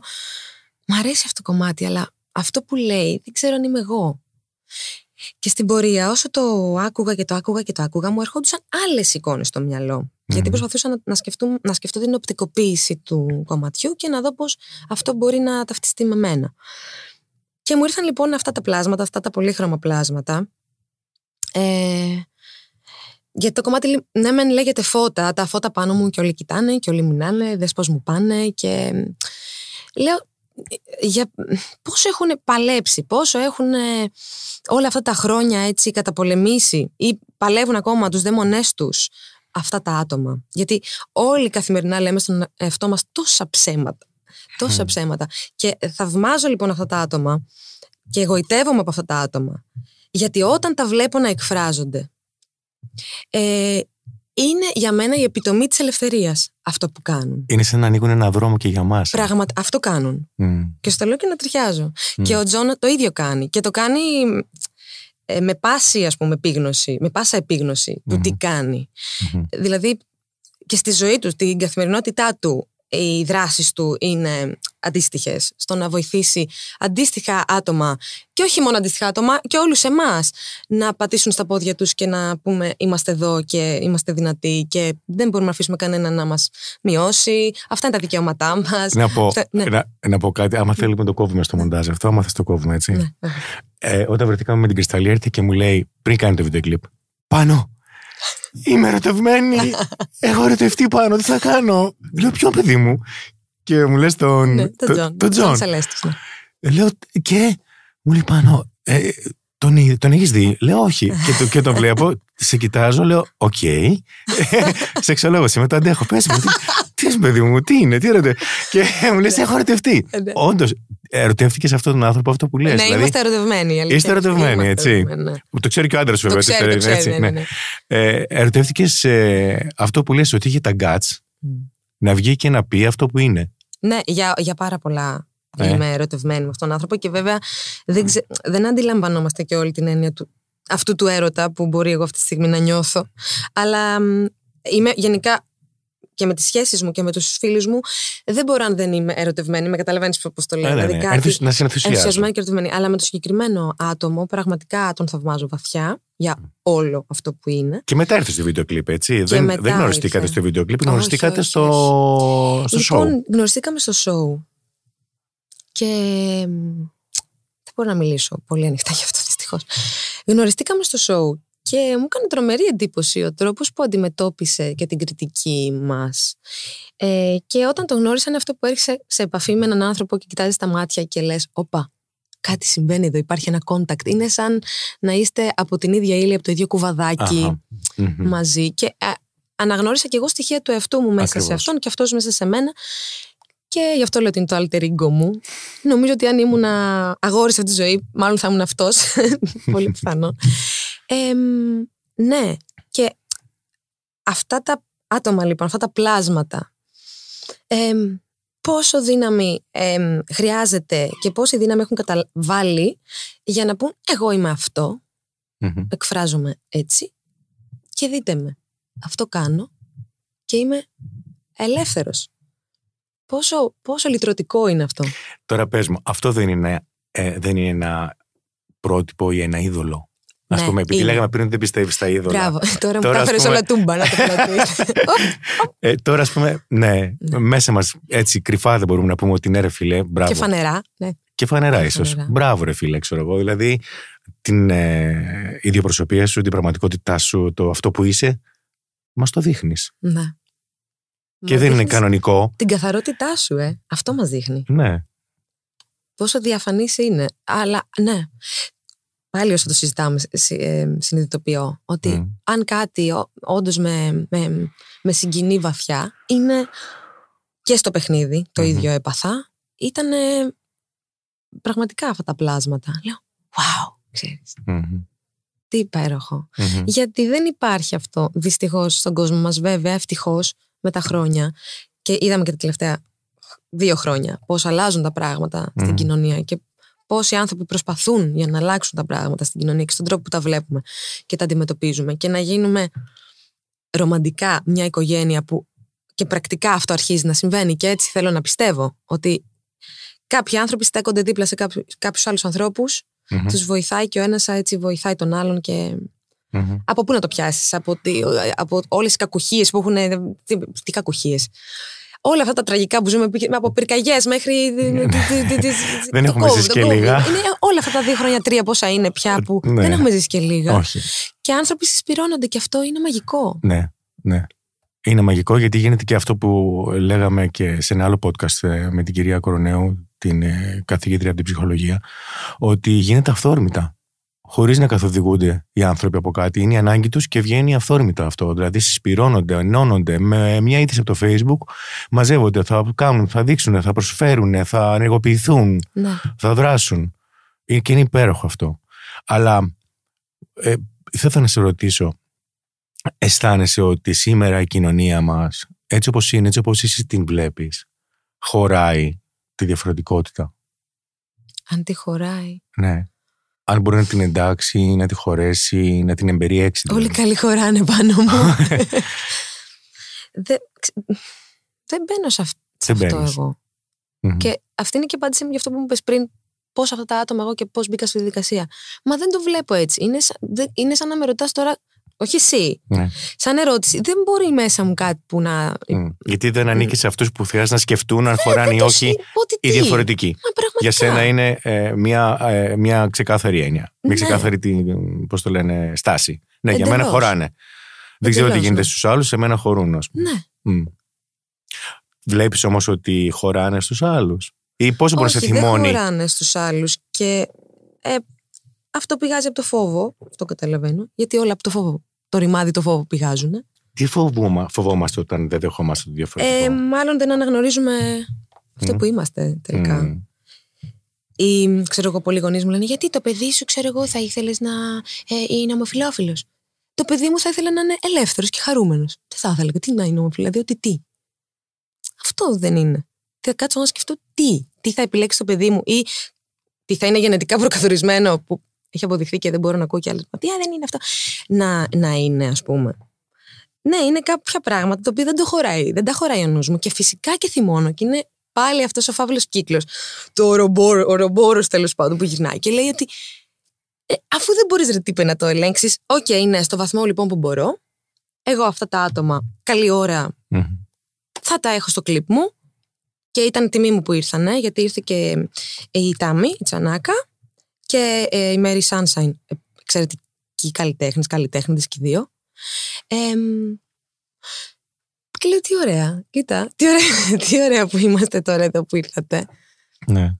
Speaker 4: μ' αρέσει αυτό το κομμάτι, αλλά αυτό που λέει δεν ξέρω αν είμαι εγώ. Και στην πορεία, όσο το άκουγα και το άκουγα και το άκουγα, μου ερχόντουσαν άλλες εικόνες στο μυαλό. Γιατί
Speaker 3: Μμμ.
Speaker 4: προσπαθούσα να, να, σκεφτούμε, να σκεφτώ την οπτικοποίηση του κομματιού και να δω πώς αυτό μπορεί να ταυτιστεί με μένα. Και μου ήρθαν λοιπόν αυτά τα πλάσματα, αυτά τα πολύχρωμα πλάσματα. Ε, γιατί το κομμάτι, ναι, μεν λέγεται φώτα, τα φώτα πάνω μου και όλοι κοιτάνε και όλοι μιλάνε, δες πώς μου πάνε και λέω για πόσο έχουν παλέψει, πόσο έχουν ε, όλα αυτά τα χρόνια έτσι καταπολεμήσει ή παλεύουν ακόμα τους δαίμονές τους αυτά τα άτομα. Γιατί όλοι καθημερινά λέμε στον εαυτό μας τόσα ψέματα. Τόσα
Speaker 3: Μμ.
Speaker 4: ψέματα. Και θαυμάζω λοιπόν αυτά τα άτομα και εγώ γοητεύομαι από αυτά τα άτομα. Γιατί όταν τα βλέπω να εκφράζονται, ε, είναι για μένα η επιτομή της ελευθερίας αυτό που κάνουν.
Speaker 3: Είναι σαν να ανοίγουν ένα δρόμο και για μας.
Speaker 4: Πράγματα, αυτό κάνουν.
Speaker 3: Μμ,
Speaker 4: Και στο λέω και ανατριχιάζω.
Speaker 3: μμ.
Speaker 4: Και ο Τζον το ίδιο κάνει. Και το κάνει ε, με πάσα, ας πούμε, επίγνωση, με πάσα επίγνωση του
Speaker 3: Μμμ.
Speaker 4: τι κάνει.
Speaker 3: Μμμ.
Speaker 4: Δηλαδή και στη ζωή του, την καθημερινότητά του, οι δράσεις του είναι αντίστοιχες στο να βοηθήσει αντίστοιχα άτομα και όχι μόνο αντίστοιχα άτομα και όλους εμάς να πατήσουν στα πόδια τους και να πούμε είμαστε εδώ και είμαστε δυνατοί και δεν μπορούμε να αφήσουμε κανένα να μας μειώσει αυτά είναι τα δικαιώματά μας
Speaker 3: Να πω,
Speaker 4: Αυτά- ναι.
Speaker 3: να, να πω κάτι. Άμα θέλουμε το κόβουμε στο μοντάζ αυτό, άμα θες το κόβουμε έτσι.
Speaker 4: Ναι, βέβαια.
Speaker 3: Ε, όταν βρεθήκαμε με την Κρυσταλλή, έρθει και μου λέει πριν κάνει το βίντεο κλιπ. Πάνω! Είμαι ερωτευμένη! [laughs] Έχω ερωτευτεί πάνω, τι θα κάνω; Λέω, ποιο παιδί μου; Και μου λες τον.
Speaker 4: Ναι, τον
Speaker 3: το-
Speaker 4: Τζον.
Speaker 3: τον Τζον.
Speaker 4: Σελέστος, ναι.
Speaker 3: Ε, Λέω, και μου λέει πάνω. Ε, τον, εί- τον έχεις δει; Λέω, όχι. και, το, και τον βλέπω, σε κοιτάζω, λέω, οκέι. [laughs] Σεξολόγος είμαι, το αντέχω. Πες μου, τι, τι είσαι, παιδί μου, τι είναι, τι ρωτάω. και μου λες, έχω ερωτευτεί.
Speaker 4: Ε, ναι.
Speaker 3: Όντως, ερωτεύτηκες αυτόν τον άνθρωπο αυτό που λες.
Speaker 4: Ναι,
Speaker 3: δηλαδή,
Speaker 4: είμαστε ερωτευμένοι. η αλήθεια
Speaker 3: Είστε
Speaker 4: είναι.
Speaker 3: ερωτευμένοι,
Speaker 4: Είμαστε
Speaker 3: έτσι.
Speaker 4: ερωτευμένοι, ναι.
Speaker 3: Το ξέρει και ο άντρας
Speaker 4: Το
Speaker 3: βέβαια.
Speaker 4: ξέρει, το ξέρει, ναι, ναι, ναι.
Speaker 3: Ε, ερωτεύτηκες ε, αυτό που λες ότι είχε τα guts
Speaker 4: Μμ.
Speaker 3: να βγει και να πει αυτό που είναι;
Speaker 4: Ναι, για, για πάρα πολλά
Speaker 3: Ναι.
Speaker 4: είμαι ερωτευμένη με αυτόν τον άνθρωπο και βέβαια δεν, ξε- δεν αντιλαμβανόμαστε και όλη την έννοια του, αυτού του έρωτα που μπορεί εγώ αυτή τη στιγμή να νιώθω. Αλλά μ, είμαι γενικά και με τις σχέσεις μου και με τους φίλους μου δεν μπορώ αν δεν είμαι ερωτευμένη. Με καταλαβαίνεις πώς το λέω.
Speaker 3: Ε, ναι,
Speaker 4: δηλαδή
Speaker 3: ναι.
Speaker 4: κάτι
Speaker 3: Ενθουσ- να σε ενθουσιάζει.
Speaker 4: ενθουσιασμένη και ερωτευμένη. Αλλά με το συγκεκριμένο άτομο πραγματικά τον θαυμάζω βαθιά για όλο αυτό που είναι.
Speaker 3: Και μετά ήρθε στο βίντεο κλιπ, έτσι. δεν,
Speaker 4: μετά
Speaker 3: δεν γνωριστήκατε
Speaker 4: ήρθε.
Speaker 3: στο βίντεο κλιπ,
Speaker 4: Όχι,
Speaker 3: γνωριστήκατε
Speaker 4: όχι,
Speaker 3: στο, στο show.
Speaker 4: λοιπόν, γνωριστήκαμε στο show. Και μ, δεν μπορώ να μιλήσω πολύ ανοιχτά γι' αυτό δυστυχώς. Γνωριστήκαμε στο show και μου έκανε τρομερή εντύπωση ο τρόπος που αντιμετώπισε και την κριτική μας. Ε, και όταν το γνώρισα είναι αυτό που έρχεσαι σε επαφή με έναν άνθρωπο και κοιτάζεις τα μάτια και λες «Όπα, κάτι συμβαίνει εδώ, υπάρχει ένα contact». Είναι σαν να είστε από την ίδια ύλη, από το ίδιο κουβαδάκι
Speaker 3: Αχα. Μμμ.
Speaker 4: μαζί και α, αναγνώρισα και εγώ στοιχεία του εαυτού μου μέσα σε
Speaker 3: Ακριβώς.
Speaker 4: αυτόν και αυτός μέσα σε μένα και γι' αυτό λέω ότι είναι το alter ego μου. Νομίζω ότι αν ήμουν αγόρι σε αυτή τη ζωή, μάλλον θα ήμουν αυτός. [laughs] Πολύ πιθανό. Ε, μ, ναι, και αυτά τα άτομα λοιπόν, αυτά τα πλάσματα, ε, μ, πόσο δύναμη ε, μ, χρειάζεται και πόση δύναμη έχουν καταβάλει για να πούν εγώ είμαι αυτό
Speaker 3: Μμμ.
Speaker 4: εκφράζομαι έτσι και δείτε με. Αυτό κάνω και είμαι ελεύθερος. Πόσο, πόσο λυτρωτικό είναι αυτό;
Speaker 3: Τώρα πες μου, αυτό δεν είναι, ε, δεν είναι ένα πρότυπο ή ένα είδωλο; Α
Speaker 4: Ναι,
Speaker 3: πούμε, επειδή
Speaker 4: είναι.
Speaker 3: λέγαμε πριν ότι δεν πιστεύεις στα είδωλα.
Speaker 4: Μπράβο. [laughs] Τώρα μου
Speaker 3: Τώρα,
Speaker 4: τα
Speaker 3: ας
Speaker 4: έφερες
Speaker 3: πούμε-
Speaker 4: όλα τούμπα να το πλατείς. [laughs]
Speaker 3: Ε, τώρα, ας πούμε, ναι,
Speaker 4: Ναι.
Speaker 3: μέσα μας έτσι κρυφά δεν μπορούμε να πούμε ότι ναι, ρε φίλε, μπράβο.
Speaker 4: και φανερά. Ναι.
Speaker 3: Και φανερά,
Speaker 4: Και
Speaker 3: ίσως.
Speaker 4: φανερά.
Speaker 3: Μπράβο, ρε φίλε, ξέρω εγώ. Δηλαδή, την ε, ιδιοπροσωπία σου, την πραγματικότητά σου, το αυτό που είσαι, μας το δείχνεις.
Speaker 4: ναι.
Speaker 3: Και
Speaker 4: Μας
Speaker 3: δεν είναι
Speaker 4: δείχνεις
Speaker 3: κανονικό.
Speaker 4: Την καθαρότητά σου, ε. Αυτό μας δείχνει.
Speaker 3: Ναι.
Speaker 4: Πόσο διαφανής είναι. Αλλά, ναι. Πάλι όσο το συζητάμε, συ- ε, συνειδητοποιώ ότι
Speaker 3: Μμ.
Speaker 4: αν κάτι όντως με, με, με συγκινεί βαθιά, είναι και στο παιχνίδι το
Speaker 3: Μμμ.
Speaker 4: ίδιο έπαθα. Ήταν πραγματικά αυτά τα πλάσματα. Λέω, wow, ξέρεις,
Speaker 3: Μμμ.
Speaker 4: τι υπέροχο.
Speaker 3: Μμμ.
Speaker 4: Γιατί δεν υπάρχει αυτό δυστυχώς στον κόσμο μας βέβαια, ευτυχώς με τα χρόνια. Και είδαμε και τα τελευταία δύο χρόνια πώς αλλάζουν τα πράγματα στην
Speaker 3: Μμμ.
Speaker 4: κοινωνία και πόσοι άνθρωποι προσπαθούν για να αλλάξουν τα πράγματα στην κοινωνία και στον τρόπο που τα βλέπουμε και τα αντιμετωπίζουμε και να γίνουμε ρομαντικά μια οικογένεια που και πρακτικά αυτό αρχίζει να συμβαίνει και έτσι θέλω να πιστεύω ότι κάποιοι άνθρωποι στέκονται δίπλα σε κάποιου, κάποιους άλλους ανθρώπους
Speaker 3: Μμμ.
Speaker 4: τους βοηθάει και ο ένας έτσι βοηθάει τον άλλον και
Speaker 3: Μμμ.
Speaker 4: από πού να το πιάσεις, από, τι, από όλες τις κακουχίες που έχουν, τι, τι κακουχίες. Όλα αυτά τα τραγικά που ζούμε, από πυρκαγιές μέχρι. [laughs]
Speaker 3: Δεν
Speaker 4: το
Speaker 3: έχουμε
Speaker 4: COVID,
Speaker 3: ζήσει
Speaker 4: το
Speaker 3: και
Speaker 4: COVID.
Speaker 3: λίγα.
Speaker 4: Είναι όλα αυτά τα δύο χρόνια, τρία πόσα είναι πια που
Speaker 3: Ναι.
Speaker 4: δεν έχουμε ζήσει και λίγα.
Speaker 3: Όχι.
Speaker 4: Και άνθρωποι συσπηρώνονται και αυτό είναι μαγικό.
Speaker 3: Ναι, ναι. Είναι μαγικό γιατί γίνεται και αυτό που λέγαμε και σε ένα άλλο podcast ε, με την κυρία Κορονέου, την ε, καθηγήτρια από την ψυχολογία, ότι γίνεται αυθόρμητα. Χωρίς να καθοδηγούνται οι άνθρωποι από κάτι. Είναι η ανάγκη τους και βγαίνει αυθόρμητα αυτό. Δηλαδή συσπηρώνονται, ενώνονται με μια είδηση από το Facebook, μαζεύονται, θα κάνουν, θα δείξουν, θα προσφέρουν, θα ενεργοποιηθούν,
Speaker 4: Ναι.
Speaker 3: θα δράσουν. Ε, Και είναι υπέροχο αυτό. Αλλά ε, θα ήθελα να σε ρωτήσω, αισθάνεσαι ότι σήμερα η κοινωνία μας, έτσι όπως είναι, έτσι όπως εσύ την βλέπεις, χωράει τη διαφορετικότητα;
Speaker 4: Αν τη χωράει.
Speaker 3: Ναι. Αν μπορεί να την εντάξει, να τη χωρέσει, να την εμπεριέξει.
Speaker 4: Όλοι
Speaker 3: δηλαδή.
Speaker 4: καλοί χωράνε πάνω μου. [laughs] δεν, ξε- δεν μπαίνω σε, αυ- σε
Speaker 3: Δεν
Speaker 4: αυτό
Speaker 3: μπαίνεις.
Speaker 4: εγώ.
Speaker 3: Μμμ.
Speaker 4: Και αυτή είναι και η απάντησή μου για αυτό που μου είπες πριν. Πώς αυτά τα άτομα εγώ και πώς μπήκα στη διαδικασία. Μα δεν το βλέπω έτσι. Είναι, σαν- δεν- είναι σαν να με ρωτάς τώρα. Όχι εσύ.
Speaker 3: Ναι.
Speaker 4: Σαν ερώτηση. Δεν μπορεί μέσα μου κάτι που να.
Speaker 3: Μμ. Γιατί δεν ανήκεις σε αυτούς που χρειάζεται να σκεφτούν αν χωράνε ή
Speaker 4: Δεν το
Speaker 3: όχι
Speaker 4: συ- Ότι
Speaker 3: οι
Speaker 4: τι.
Speaker 3: διαφορετικοί.
Speaker 4: Μα πραγματικά.
Speaker 3: Για σένα είναι ε, μια, ε, μια ξεκάθαρη έννοια. Μια
Speaker 4: Ναι.
Speaker 3: ξεκάθαρη, την- πώς το λένε, στάση. Ναι, για μένα
Speaker 4: Εντελώς.
Speaker 3: χωράνε. Δεν ξέρω τι
Speaker 4: Εντελώς,
Speaker 3: γίνεται
Speaker 4: ναι.
Speaker 3: στους άλλους, σε μένα χωρούν. Ας πούμε.
Speaker 4: Ναι.
Speaker 3: Μμ. Βλέπεις όμως ότι χωράνε στους άλλους. Ή πόσο μπορεί να σε
Speaker 4: Όχι, δεν
Speaker 3: θυμώνει;
Speaker 4: χωράνε στους άλλους. Και ε, αυτό πηγάζει από το φόβο. Αυτό καταλαβαίνω. Γιατί όλα από το φόβο. Το ρημάδι το φόβο πηγάζουν.
Speaker 3: Τι φοβόμα, φοβόμαστε όταν δεν δεχόμαστε το διαφορετικό;
Speaker 4: Ε, μάλλον δεν αναγνωρίζουμε αυτό
Speaker 3: Μμ.
Speaker 4: που είμαστε τελικά.
Speaker 3: Μμ.
Speaker 4: Ή ξέρω εγώ, πολλοί γονείς μου λένε Γιατί το παιδί σου, ξέρω εγώ, θα ήθελες να ε, είναι ομοφυλόφιλος. Το παιδί μου θα ήθελε να είναι ελεύθερος και χαρούμενος. Δεν θα ήθελα. Τι να είναι ομοφυλόφιλος, διότι τι. Αυτό δεν είναι. Θα κάτσω να σκεφτώ τι. Τι θα επιλέξει το παιδί μου ή τι θα είναι γενετικά προκαθορισμένο που έχει αποδειχθεί και δεν μπορώ να ακούω κι άλλες. Μα τι α, δεν είναι αυτό. Να, να είναι, ας πούμε. Ναι, είναι κάποια πράγματα τα οποία δεν το χωράει. Δεν τα χωράει ο νους μου. Και φυσικά και θυμώνω. Και είναι πάλι αυτός ο φαύλος κύκλος. Το ουροβόρο, ο ουροβόρος τέλος πάντων που γυρνάει και λέει ότι. «Ε, αφού δεν μπορείς ρε τύπε να το ελέγξεις, οκ, ναι, στο βαθμό λοιπόν που μπορώ, εγώ αυτά τα άτομα, καλή ώρα,
Speaker 3: Μμ.
Speaker 4: θα τα έχω στο κλιπ μου. Και ήταν τιμή μου που ήρθανε, γιατί ήρθε και ε, η Τάμι, η Τσανάκα, και ε, η Mary Sunshine, ε, εξαιρετική καλλιτέχνη, καλλιτέχνη και οι δύο. Εμ, και λέω τι ωραία, κοίτα, τι ωραία, [laughs] τι ωραία που είμαστε τώρα εδώ που ήρθατε.
Speaker 3: Ναι.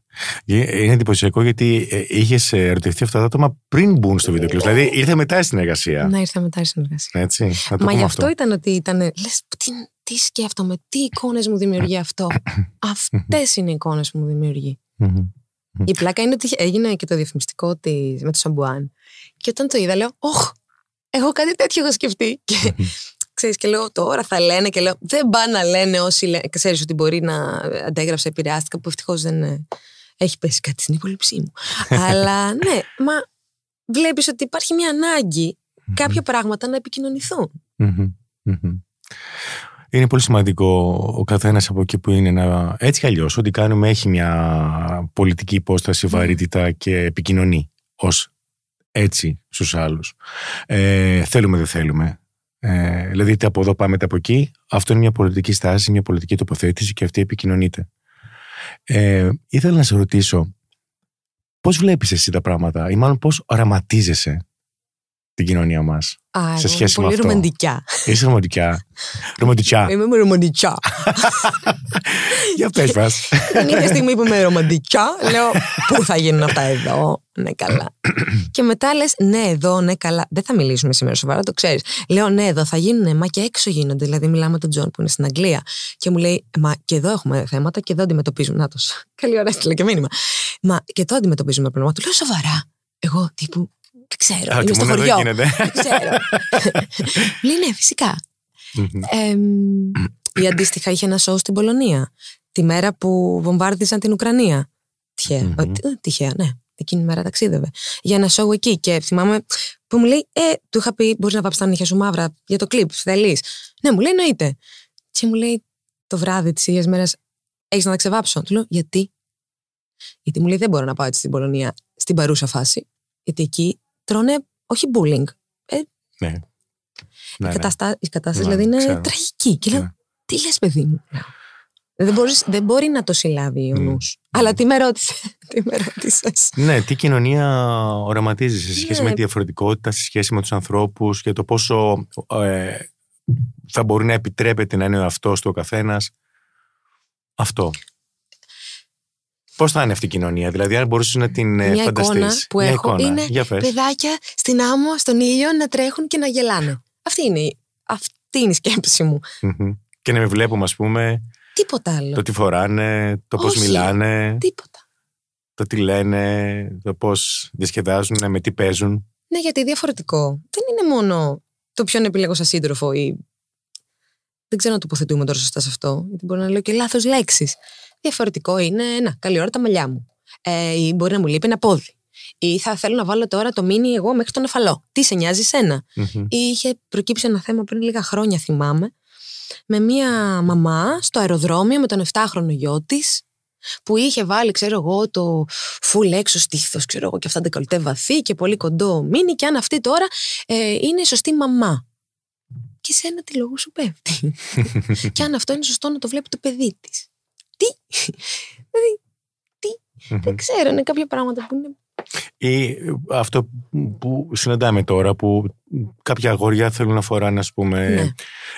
Speaker 3: Ε, Είναι εντυπωσιακό γιατί είχες ερωτηθεί αυτά τα άτομα πριν μπουν στο βίντεο κλειπ. Δηλαδή ήρθε μετά στην εργασία.
Speaker 4: Να ήρθα μετά η συνεργασία.
Speaker 3: Έτσι, να το
Speaker 4: Μα
Speaker 3: πούμε
Speaker 4: γι'
Speaker 3: αυτό.
Speaker 4: αυτό ήταν ότι ήταν. Λες, τι, τι σκέφτομαι, τι εικόνες μου δημιουργεί αυτό. [coughs] Αυτές είναι οι εικόνες που μου δημιουργεί.
Speaker 3: Μμμ.
Speaker 4: Η πλάκα είναι ότι έγινε και το διαφημιστικό της, με το Σαμπουάν. Και όταν το είδα, λέω, Ωχ, εγώ κάτι τέτοιο έχω σκεφτεί. [laughs] Και ξέρεις, και λέω, τώρα θα λένε και λέω, δεν πάνε να λένε όσοι λένε. Ξέρεις ότι μπορεί να αντέγραψε, επηρεάστηκα, που ευτυχώς δεν ε, έχει πέσει κάτι στην υπόλοιψή μου. [laughs] Αλλά ναι, μα βλέπεις ότι υπάρχει μια ανάγκη κάποια πράγματα να επικοινωνηθούν.
Speaker 3: Μμμ. Μμμ. Είναι πολύ σημαντικό ο καθένας από εκεί που είναι να. Έτσι κι αλλιώς, ό,τι κάνουμε έχει μια πολιτική υπόσταση, βαρύτητα και επικοινωνεί ως έτσι στους άλλους. Ε, θέλουμε, δεν θέλουμε. Ε, δηλαδή, είτε από εδώ πάμε, είτε από εκεί. Αυτό είναι μια πολιτική στάση, μια πολιτική τοποθέτηση και αυτή επικοινωνείται. Ε, ήθελα να σε ρωτήσω, πώς βλέπεις εσύ τα πράγματα, ή μάλλον πώς οραματίζεσαι την κοινωνία μας.
Speaker 4: Α,
Speaker 3: σε
Speaker 4: εγώ
Speaker 3: σχέση
Speaker 4: είμαι
Speaker 3: με
Speaker 4: πολύ
Speaker 3: αυτό.
Speaker 4: ρομαντικά.
Speaker 3: Είσαι ρομαντικά. ρομαντικά.
Speaker 4: Είμαι ρομαντικά. [laughs]
Speaker 3: Για πες μας.
Speaker 4: Την ίδια στιγμή που είμαι ρομαντικιά, λέω [laughs] Πού θα γίνουν αυτά εδώ; Ναι, καλά. και μετά λες, Ναι, εδώ, ναι, καλά. Δεν θα μιλήσουμε σήμερα σοβαρά, το ξέρεις. Λέω, Ναι, εδώ θα γίνουν, μα και έξω γίνονται. Δηλαδή, μιλάμε με τον Τζον που είναι στην Αγγλία. Και μου λέει, Μα και εδώ έχουμε θέματα και εδώ αντιμετωπίζουμε. Να [laughs] Καλή ώρα, έστειλε και μήνυμα. Μα και εδώ αντιμετωπίζουμε προβλήματα. Του λέω, Σοβαρά. Εγώ τύπου. Δεν ξέρω.
Speaker 3: Α,
Speaker 4: Είμαι
Speaker 3: και
Speaker 4: στο
Speaker 3: μόνο εδώ
Speaker 4: χωριό.
Speaker 3: γίνεται.
Speaker 4: Δεν ξέρω. Μου λέει, Ναι, φυσικά.
Speaker 3: Μμμ.
Speaker 4: Εμ, ή αντίστοιχα είχε ένα σοου στην Πολωνία. Τη μέρα που βομβάρδιζαν την Ουκρανία. Τυχαία.
Speaker 3: Μμμ.
Speaker 4: Ε, τι- ε, Τυχαία, ναι. Εκείνη η μέρα ταξίδευε. Για ένα σοου εκεί. Και θυμάμαι που μου λέει, Ε, του είχα πει: Μπορείς να βάψει τα νύχια σου μαύρα για το κλειπ. Θέλεις. Ναι, μου λέει, εννοείται. Και μου λέει το βράδυ της ίδιας μέρας, Έχεις να τα ξεβάψω. Του λέω, Γιατί. Γιατί μου λέει, Δεν μπορώ να πάω έτσι στην Πολωνία στην παρούσα φάση. Γιατί εκεί τρώνε όχι bullying.
Speaker 3: Ναι. Ναι,
Speaker 4: η,
Speaker 3: ναι.
Speaker 4: καταστα... η κατάσταση
Speaker 3: Ναι,
Speaker 4: δηλαδή είναι
Speaker 3: ξέρω.
Speaker 4: τραγική. Και λέω,
Speaker 3: Ναι.
Speaker 4: τι λες παιδί μου. Δεν, μπορείς, δεν μπορεί να το συλλάβει ο
Speaker 3: Μμ.
Speaker 4: νους. Αλλά τι με ρώτησε. [laughs] τι με ρώτησες.
Speaker 3: Ναι, τι κοινωνία οραματίζεις σε σχέση
Speaker 4: Ναι.
Speaker 3: με τη διαφορετικότητα, σε σχέση με τους ανθρώπους και το πόσο ε, θα μπορεί να επιτρέπεται να είναι ο αυτός του ο καθένας. Αυτό. Πώς θα είναι αυτή η κοινωνία, δηλαδή αν μπορούσες να την ε,
Speaker 4: Μια
Speaker 3: φανταστείς;
Speaker 4: εικόνα που
Speaker 3: Μια
Speaker 4: έχω
Speaker 3: εικόνα.
Speaker 4: είναι
Speaker 3: Για πες.
Speaker 4: Παιδάκια στην άμμο, στον ήλιο να τρέχουν και να γελάνε. Αυτή είναι, η- αυτή είναι η σκέψη μου.
Speaker 3: Μμμ. Και να με βλέπουμε, ας πούμε,
Speaker 4: Τίποτα άλλο.
Speaker 3: το τι φοράνε, το πώς
Speaker 4: Όχι.
Speaker 3: μιλάνε,
Speaker 4: Τίποτα.
Speaker 3: το τι λένε, το πώς διασκεδάζουν, με τι παίζουν.
Speaker 4: Ναι, γιατί διαφορετικό. Δεν είναι μόνο το ποιον επιλέγω σαν σύντροφο ή. Δεν ξέρω να τοποθετούμε τώρα σωστά σε αυτό, γιατί μπορεί να λέω και λάθος λέξεις. Διαφορετικό είναι, να, καλή ώρα τα μαλλιά μου. Ε, ή μπορεί να μου λείπει ένα πόδι. Ή θα θέλω να βάλω τώρα το μίνι εγώ μέχρι τον εφαλό. Τι σε νοιάζει σένα;
Speaker 3: Μμμ.
Speaker 4: Ή είχε προκύψει ένα θέμα πριν λίγα χρόνια, θυμάμαι, με μία μαμά στο αεροδρόμιο με τον 7χρονο γιο της, που είχε βάλει, ξέρω εγώ, το full έξω στήθος, ξέρω εγώ, και αυτά ντεκολτέ βαθύ και πολύ κοντό μίνι, και αν αυτή τώρα ε, είναι η σωστή μαμά. Και σε ένα τη λόγου σου πέφτει; [laughs] και αν αυτό είναι σωστό να το βλέπει το παιδί της. Τι! δηλαδή,
Speaker 3: Μμμ.
Speaker 4: δεν ξέρω, είναι κάποια πράγματα που είναι.
Speaker 3: Ή αυτό που συναντάμε τώρα που κάποια αγόρια θέλουν να φοράνε ας πούμε
Speaker 4: Ναι.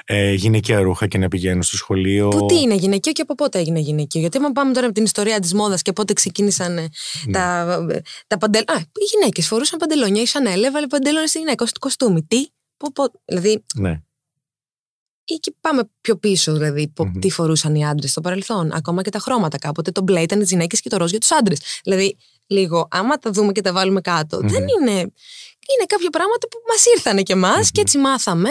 Speaker 3: ε, γυναικεία ρούχα και να πηγαίνουν στο σχολείο.
Speaker 4: Που τι είναι γυναικείο και από πότε έγινε γυναικείο; Γιατί, άμα πάμε τώρα από την ιστορία της μόδας και πότε ξεκίνησαν ε,
Speaker 3: Ναι.
Speaker 4: τα, τα παντελόνια. Α, οι γυναίκες φορούσαν παντελόνια. Η Σανέλ έβαλε παντελόνια στη γυναίκα, στο κοστούμι. Τι, πο, πο, δηλαδή,
Speaker 3: Ναι.
Speaker 4: Ή και πάμε πιο πίσω, δηλαδή, πο-
Speaker 3: Μμμ.
Speaker 4: τι φορούσαν οι άντρες στο παρελθόν. Ακόμα και τα χρώματα. Κάποτε το μπλε ήταν τις γυναίκες και το ροζ για τους άντρες. Δηλαδή, λίγο, άμα τα δούμε και τα βάλουμε κάτω,
Speaker 3: Μμμ.
Speaker 4: δεν είναι. Είναι κάποια πράγματα που μας ήρθανε και εμάς και έτσι μάθαμε.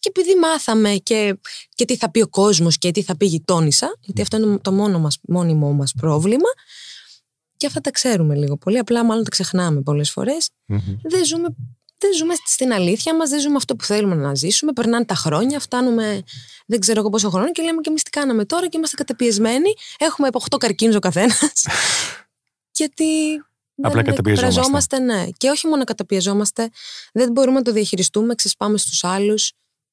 Speaker 4: Και επειδή μάθαμε και, και τι θα πει ο κόσμος και τι θα πει η γειτόνισσα, γιατί αυτό είναι το μόνο μας, μόνιμο μας πρόβλημα, και αυτά τα ξέρουμε λίγο πολύ. Απλά μάλλον τα ξεχνάμε πολλές φορές.
Speaker 3: Μμμ.
Speaker 4: Δεν ζούμε, δεν ζούμε στην αλήθεια μας, δεν ζούμε αυτό που θέλουμε να ζήσουμε. Περνάνε τα χρόνια, φτάνουμε δεν ξέρω εγώ πόσο χρόνο και λέμε και εμείς τι κάναμε τώρα και είμαστε καταπιεσμένοι. Έχουμε από 8 καρκίνους ο καθένας. [laughs] γιατί.
Speaker 3: Απλά
Speaker 4: δεν
Speaker 3: καταπιεζόμαστε.
Speaker 4: εκφραζόμαστε, ναι. Και όχι μόνο καταπιεζόμαστε, δεν μπορούμε να το διαχειριστούμε, ξεσπάμε στους άλλους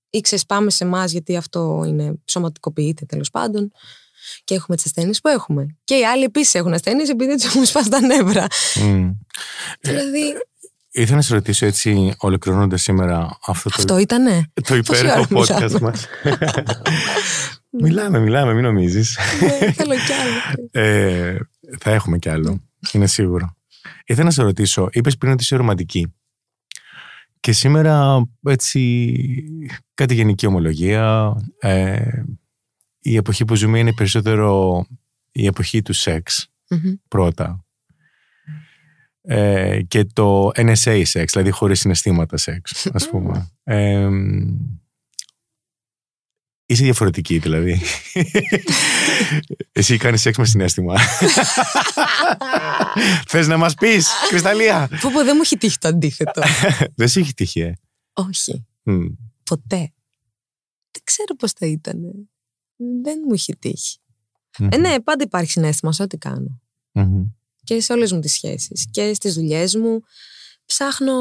Speaker 4: ή ξεσπάμε σε εμάς, γιατί αυτό είναι σωματικοποιείται τέλος πάντων. Και έχουμε τις ασθένειες που έχουμε. Και οι άλλοι επίσης έχουν ασθένειες επειδή του έχουν σπάσει τα νεύρα.
Speaker 3: Μμ.
Speaker 4: δηλαδή,
Speaker 3: Ήθελα να σε ρωτήσω έτσι ολοκληρώνοντας σήμερα αυτό το,
Speaker 4: αυτό ήτανε;
Speaker 3: το υπέροχο
Speaker 4: Πόση ώρα
Speaker 3: podcast
Speaker 4: μιλάμε;
Speaker 3: μας. [laughs] μιλάμε, μιλάμε, μην νομίζεις.
Speaker 4: Ναι, Θέλω κι άλλο.
Speaker 3: Ε, θα έχουμε κι άλλο, είναι σίγουρο. Ήθελα να σε ρωτήσω, είπες πριν ότι είσαι ρομαντική. Και σήμερα έτσι κάτι γενική ομολογία. Ε, η εποχή που ζούμε είναι περισσότερο η εποχή του σεξ
Speaker 4: Μμμ.
Speaker 3: πρώτα. Ε, και το NSA σεξ, δηλαδή χωρίς συναισθήματα σεξ, ας πούμε. Ε, είσαι διαφορετική δηλαδή. [laughs] Εσύ κάνεις σεξ με συναίσθημα. [laughs] Θες να μας πεις, Κρυσταλλία.
Speaker 4: Πω πω δεν μου έχει τύχει το αντίθετο. [laughs]
Speaker 3: Δεν σε έχει τύχει, ε;
Speaker 4: Όχι,
Speaker 3: Μμ.
Speaker 4: ποτέ. Δεν ξέρω πώς θα ήταν. Δεν μου έχει τύχει.
Speaker 3: Μμμ.
Speaker 4: Ε, ναι, πάντα υπάρχει συναίσθημα σε ό,τι κάνω.
Speaker 3: Μμμ.
Speaker 4: Και σε όλες μου τις σχέσεις. Και στις δουλειές μου. ψάχνω,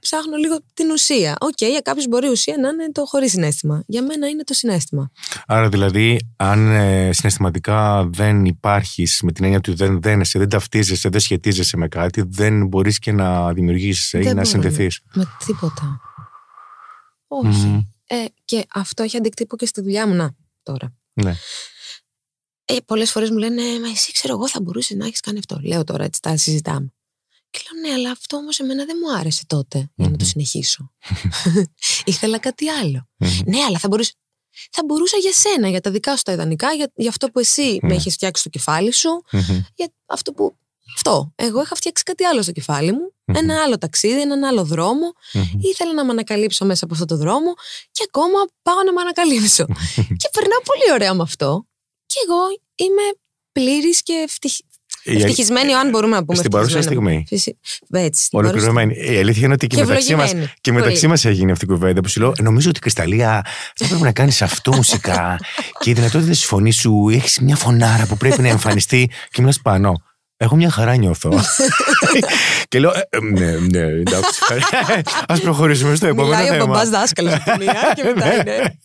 Speaker 4: ψάχνω λίγο την ουσία. Οκ, για κάποιους μπορεί η ουσία να είναι το χωρίς συναίσθημα. Για μένα είναι το συναίσθημα.
Speaker 3: Άρα δηλαδή, αν ε, συναισθηματικά δεν υπάρχεις με την έννοια του δεν δένεσαι, δεν ταυτίζεσαι, δεν σχετίζεσαι με κάτι, δεν μπορείς και να δημιουργήσεις ή
Speaker 4: Δεν
Speaker 3: να
Speaker 4: μπορώ,
Speaker 3: συνδεθείς.
Speaker 4: Με τίποτα. Όχι. Ε, και αυτό έχει αντικτύπω και στη δουλειά μου. Να, τώρα.
Speaker 3: Ναι.
Speaker 4: Ε, Πολλές φορές μου λένε, Μα εσύ ξέρω εγώ θα μπορούσε να έχεις κάνει αυτό. Λέω τώρα, έτσι τα συζητάμε. Και λέω, Ναι, αλλά αυτό όμως εμένα δεν μου άρεσε τότε για να το
Speaker 3: Μμμ.
Speaker 4: συνεχίσω. [laughs] Ήθελα κάτι άλλο.
Speaker 3: Μμμ.
Speaker 4: Ναι, αλλά θα μπορούσα. Θα μπορούσα για σένα, για τα δικά σου τα ιδανικά, για, για αυτό που εσύ με
Speaker 3: Ναι.
Speaker 4: έχεις φτιάξει στο κεφάλι σου,
Speaker 3: Μμμ.
Speaker 4: για αυτό που. Αυτό. Εγώ είχα φτιάξει κάτι άλλο στο κεφάλι μου.
Speaker 3: Μμμ.
Speaker 4: Ένα άλλο ταξίδι, έναν άλλο δρόμο.
Speaker 3: Μμμ.
Speaker 4: Ήθελα να με ανακαλύψω μέσα από αυτό το δρόμο και ακόμα πάω να με ανακαλύψω. και περνάω πολύ ωραία με αυτό. Και εγώ είμαι πλήρης και ευτυχ...
Speaker 3: Η-
Speaker 4: ευτυχισμένη, αν μπορούμε να πούμε.
Speaker 3: Στην παρούσα
Speaker 4: ευτυχισμένη.
Speaker 3: στιγμή.
Speaker 4: Φυσι- Έτσι. στην παρούσα
Speaker 3: Ολοκληρωμένη. Η αλήθεια είναι ότι και,
Speaker 4: Και
Speaker 3: μεταξύ μα
Speaker 4: ευλογημένη.
Speaker 3: και
Speaker 4: Πολύ.
Speaker 3: μεταξύ μας έγινε αυτή η κουβέντα που σου λέω Νομίζω ότι Κρυσταλλία θα πρέπει να κάνεις αυτό μουσικά [laughs] και η δυνατότητα της φωνής σου έχεις μια φωνάρα που πρέπει να εμφανιστεί και μιλάς πάνω. Έχω μια χαρά νιώθω. και λέω, ε, ε, ναι, ναι, εντάξει. Α προχωρήσουμε στο επόμενο
Speaker 4: Μιλάει ο
Speaker 3: θέμα.
Speaker 4: μπαμπάς δάσκαλος από τη μία και μετά είναι.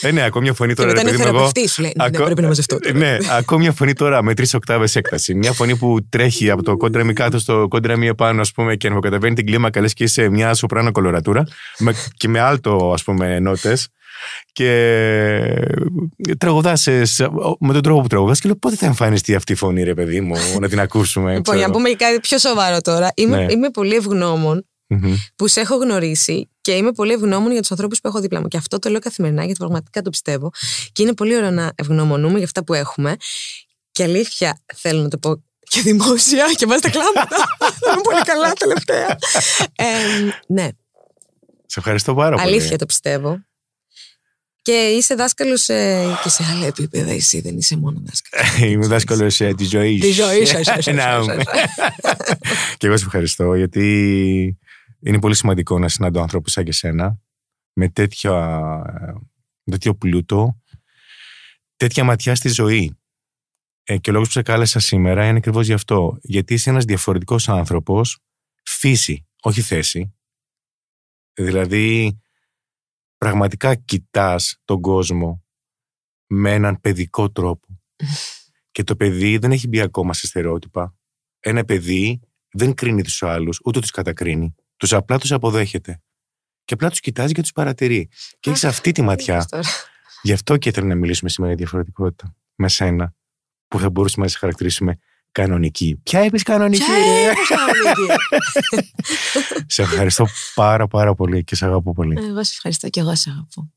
Speaker 3: Ε, ναι, ακόμη μια φωνή
Speaker 4: Και
Speaker 3: τώρα.
Speaker 4: μετά
Speaker 3: ρε
Speaker 4: είναι
Speaker 3: παιδί μου, εγώ-
Speaker 4: θεραπευτής, σου λέει. Ναι,
Speaker 3: Ακό-
Speaker 4: πρέπει να μαζευτώ. τώρα.
Speaker 3: Ναι, ακόμη μια φωνή τώρα με τρεις οκτάβες έκταση. Μια φωνή που τρέχει από το κόντρα μη κάτω στο κόντρα μη επάνω, ας πούμε, και ανεβοκαταβαίνει την κλίμακα, λες και είσαι μια σοπράνο κολορατούρα. Με, και με άλτο, ας πούμε, νότες. Και τραγουδάς με τον τρόπο που τραγουδάς και λέω πότε θα εμφανιστεί αυτή η φωνή, ρε παιδί μου, [laughs] να την ακούσουμε.
Speaker 4: Λοιπόν,
Speaker 3: ξέρω.
Speaker 4: για να πούμε κάτι πιο σοβαρό τώρα. Είμαι,
Speaker 3: Ναι.
Speaker 4: είμαι πολύ ευγνώμων
Speaker 3: Μμμ.
Speaker 4: που σε έχω γνωρίσει και είμαι πολύ ευγνώμων για τους ανθρώπους που έχω δίπλα μου. Και αυτό το λέω καθημερινά γιατί πραγματικά το πιστεύω. Και είναι πολύ ωραίο να ευγνωμονούμε για αυτά που έχουμε. Και αλήθεια θέλω να το πω και δημόσια και βάζετε κλάματα. [laughs] είμαι πολύ καλά τελευταία. Ε, ναι,
Speaker 3: Σε ευχαριστώ πάρα πολύ.
Speaker 4: αλήθεια το πιστεύω. Και είσαι δάσκαλος και σε άλλα επίπεδα. Εσύ δεν είσαι μόνο δάσκαλος.
Speaker 3: Είμαι δάσκαλος της ζωής.
Speaker 4: Της ζωής σα. [laughs]
Speaker 3: Και εγώ σε ευχαριστώ γιατί είναι πολύ σημαντικό να συναντώ ανθρώπους σαν και σένα με τέτοιο, με τέτοιο πλούτο, τέτοια ματιά στη ζωή. Ε, και ο λόγος που σε κάλεσα σήμερα είναι ακριβώς γι' αυτό. Γιατί είσαι ένας διαφορετικός άνθρωπος, φύση, όχι θέση. Δηλαδή, πραγματικά κοιτάς τον κόσμο με έναν παιδικό τρόπο. [laughs] και το παιδί δεν έχει μπει ακόμα σε στερεότυπα. Ένα παιδί δεν κρίνει τους άλλους, ούτε τους κατακρίνει. Τους απλά τους αποδέχεται. Και απλά τους κοιτάζει και τους παρατηρεί. Και έχεις αυτή τη ματιά. Γι' αυτό και ήθελα να μιλήσουμε σήμερα για διαφορετικότητα. Με σένα, που θα μπορούσαμε να σε χαρακτηρίσουμε κανονική. Ποια είπες κανονική, ρε; [laughs] Σε ευχαριστώ πάρα πάρα πολύ και σε αγαπώ πολύ.
Speaker 4: Εγώ σε ευχαριστώ και εγώ σε αγαπώ.